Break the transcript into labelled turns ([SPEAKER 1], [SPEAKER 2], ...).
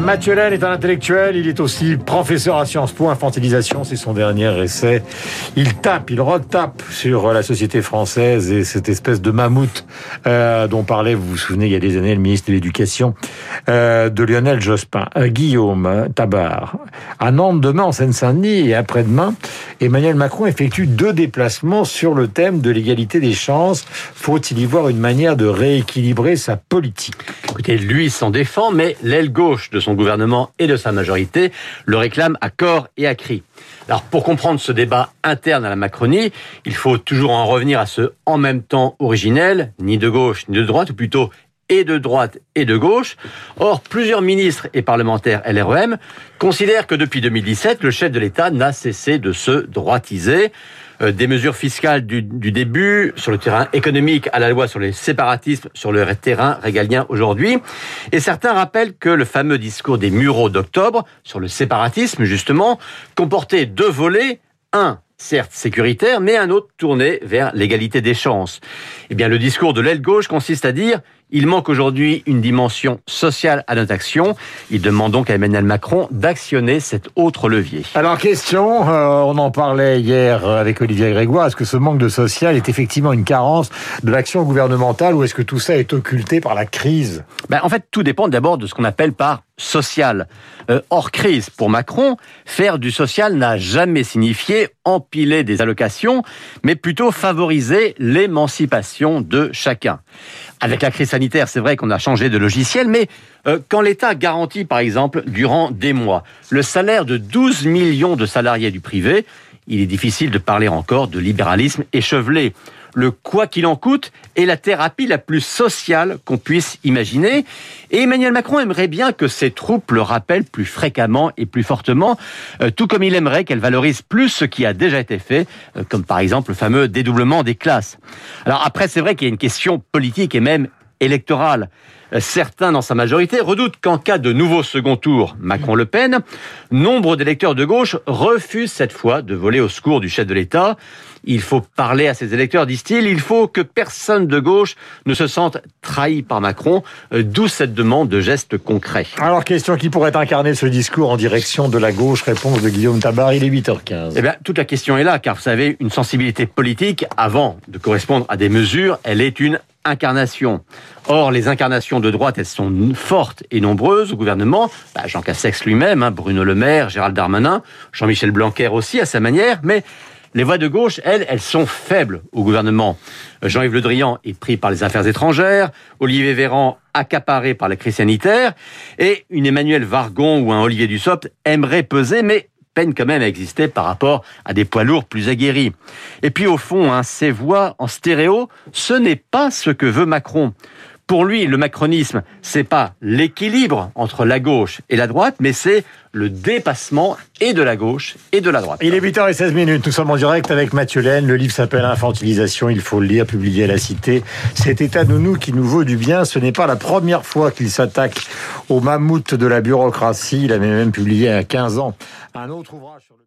[SPEAKER 1] Mathieu est un intellectuel, il est aussi professeur à Sciences Po, infantilisation, c'est son dernier essai. Il tape, il retape sur la société française et cette espèce de mammouth euh, dont parlait, vous vous souvenez, il y a des années, le ministre de l'Éducation euh, de Lionel Jospin. Euh, Guillaume Tabar, à Nantes demain, en Seine-Saint-Denis et après-demain, Emmanuel Macron effectue deux déplacements sur le thème de l'égalité des chances. Faut-il y voir une manière de rééquilibrer sa politique?
[SPEAKER 2] Écoutez, lui s'en défend, mais l'aile gauche de son gouvernement et de sa majorité le réclame à corps et à cri. Alors, pour comprendre ce débat interne à la Macronie, il faut toujours en revenir à ce en même temps originel, ni de gauche ni de droite, ou plutôt et de droite et de gauche. Or, plusieurs ministres et parlementaires LREM considèrent que depuis 2017, le chef de l'État n'a cessé de se droitiser. Euh, des mesures fiscales du, du, début, sur le terrain économique, à la loi sur les séparatismes, sur le terrain régalien aujourd'hui. Et certains rappellent que le fameux discours des Mureaux d'octobre, sur le séparatisme justement, comportait deux volets. Un, certes sécuritaire, mais un autre tourné vers l'égalité des chances. Eh bien, le discours de l'aile gauche consiste à dire il manque aujourd'hui une dimension sociale à notre action. Il demande donc à Emmanuel Macron d'actionner cet autre levier.
[SPEAKER 1] Alors, question, euh, on en parlait hier avec Olivier Grégoire, est-ce que ce manque de social est effectivement une carence de l'action gouvernementale ou est-ce que tout ça est occulté par la crise?
[SPEAKER 2] Ben, En fait, tout dépend d'abord de ce qu'on appelle par social. Euh, hors crise, pour Macron, faire du social n'a jamais signifié empiler des allocations, mais plutôt favoriser l'émancipation de chacun. Avec la crise sanitaire, c'est vrai qu'on a changé de logiciel, mais euh, quand l'État garantit, par exemple, durant des mois, le salaire de 12 millions de salariés du privé, il est difficile de parler encore de libéralisme échevelé le quoi qu'il en coûte est la thérapie la plus sociale qu'on puisse imaginer. Et Emmanuel Macron aimerait bien que ses troupes le rappellent plus fréquemment et plus fortement, euh, tout comme il aimerait qu'elle valorise plus ce qui a déjà été fait, euh, comme par exemple le fameux dédoublement des classes. Alors après, c'est vrai qu'il y a une question politique et même électorale. Euh, certains dans sa majorité redoutent qu'en cas de nouveau second tour Macron-Le Pen, nombre d'électeurs de gauche refusent cette fois de voler au secours du chef de l'État. Il faut parler à ses électeurs, disent-ils. Il faut que personne de gauche ne se sente trahi par Macron, euh, d'où cette demande de gestes concrets.
[SPEAKER 1] Alors, question qui pourrait incarner ce discours en direction de la gauche Réponse de Guillaume Tabar, il est 8h15.
[SPEAKER 2] Eh bien, toute la question est là, car vous savez, une sensibilité politique, avant de correspondre à des mesures, elle est une incarnation. Or, les incarnations de droite, elles sont fortes et nombreuses au gouvernement. Bah, Jean Cassex lui-même, hein, Bruno Le Maire, Gérald Darmanin, Jean-Michel Blanquer aussi à sa manière, mais les voix de gauche, elles, elles sont faibles au gouvernement. Jean-Yves Le Drian est pris par les affaires étrangères, Olivier Véran accaparé par la crise sanitaire, et une Emmanuel Vargon ou un Olivier Dussopt aimerait peser, mais peine quand même à exister par rapport à des poids lourds plus aguerris. Et puis au fond, hein, ces voix en stéréo, ce n'est pas ce que veut Macron. Pour lui, le macronisme, c'est pas l'équilibre entre la gauche et la droite, mais c'est le dépassement et de la gauche et de la droite.
[SPEAKER 1] Il est 8h16 minutes. Nous sommes en direct avec Mathieu Laine. Le livre s'appelle Infantilisation. Il faut le lire, publié à la Cité. Cet état de nous qui nous vaut du bien, ce n'est pas la première fois qu'il s'attaque au mammouth de la bureaucratie. Il avait même publié a 15 ans un autre ouvrage sur le